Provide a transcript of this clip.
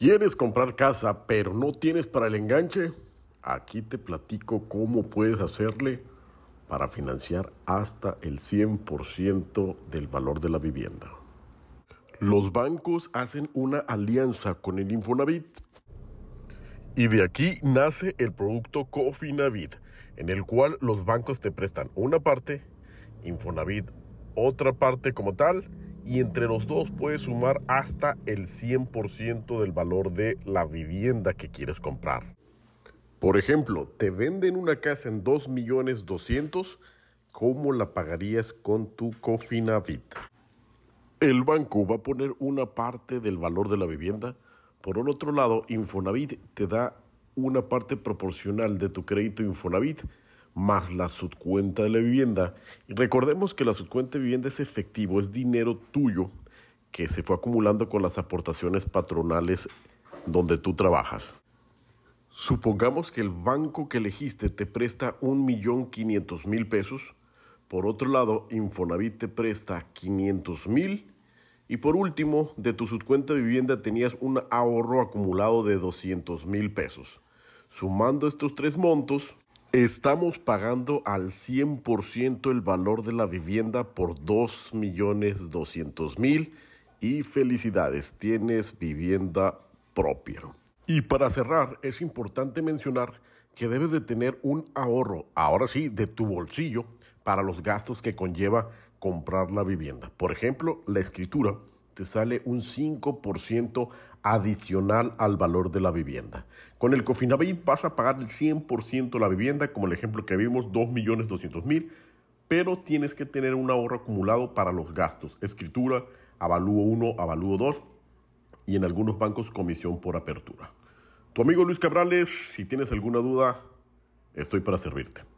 ¿Quieres comprar casa pero no tienes para el enganche? Aquí te platico cómo puedes hacerle para financiar hasta el 100% del valor de la vivienda. Los bancos hacen una alianza con el Infonavit y de aquí nace el producto Cofinavit, en el cual los bancos te prestan una parte, Infonavit otra parte como tal, y entre los dos puedes sumar hasta el 100% del valor de la vivienda que quieres comprar. Por ejemplo, te venden una casa en 2 millones 200, ¿cómo la pagarías con tu Cofinavit? El banco va a poner una parte del valor de la vivienda. Por el otro lado, Infonavit te da una parte proporcional de tu crédito Infonavit más la subcuenta de la vivienda. Y recordemos que la subcuenta de vivienda es efectivo, es dinero tuyo que se fue acumulando con las aportaciones patronales donde tú trabajas. Supongamos que el banco que elegiste te presta un millón quinientos mil pesos. Por otro lado, Infonavit te presta 500 mil. Y por último, de tu subcuenta de vivienda tenías un ahorro acumulado de 200 mil pesos. Sumando estos tres montos, Estamos pagando al 100% el valor de la vivienda por 2.200.000 y felicidades, tienes vivienda propia. Y para cerrar, es importante mencionar que debes de tener un ahorro, ahora sí, de tu bolsillo para los gastos que conlleva comprar la vivienda. Por ejemplo, la escritura te sale un 5% adicional al valor de la vivienda. Con el Cofinavit vas a pagar el 100% la vivienda, como el ejemplo que vimos, 2.200.000, pero tienes que tener un ahorro acumulado para los gastos, escritura, avalúo 1, avalúo 2 y en algunos bancos comisión por apertura. Tu amigo Luis Cabrales, si tienes alguna duda, estoy para servirte.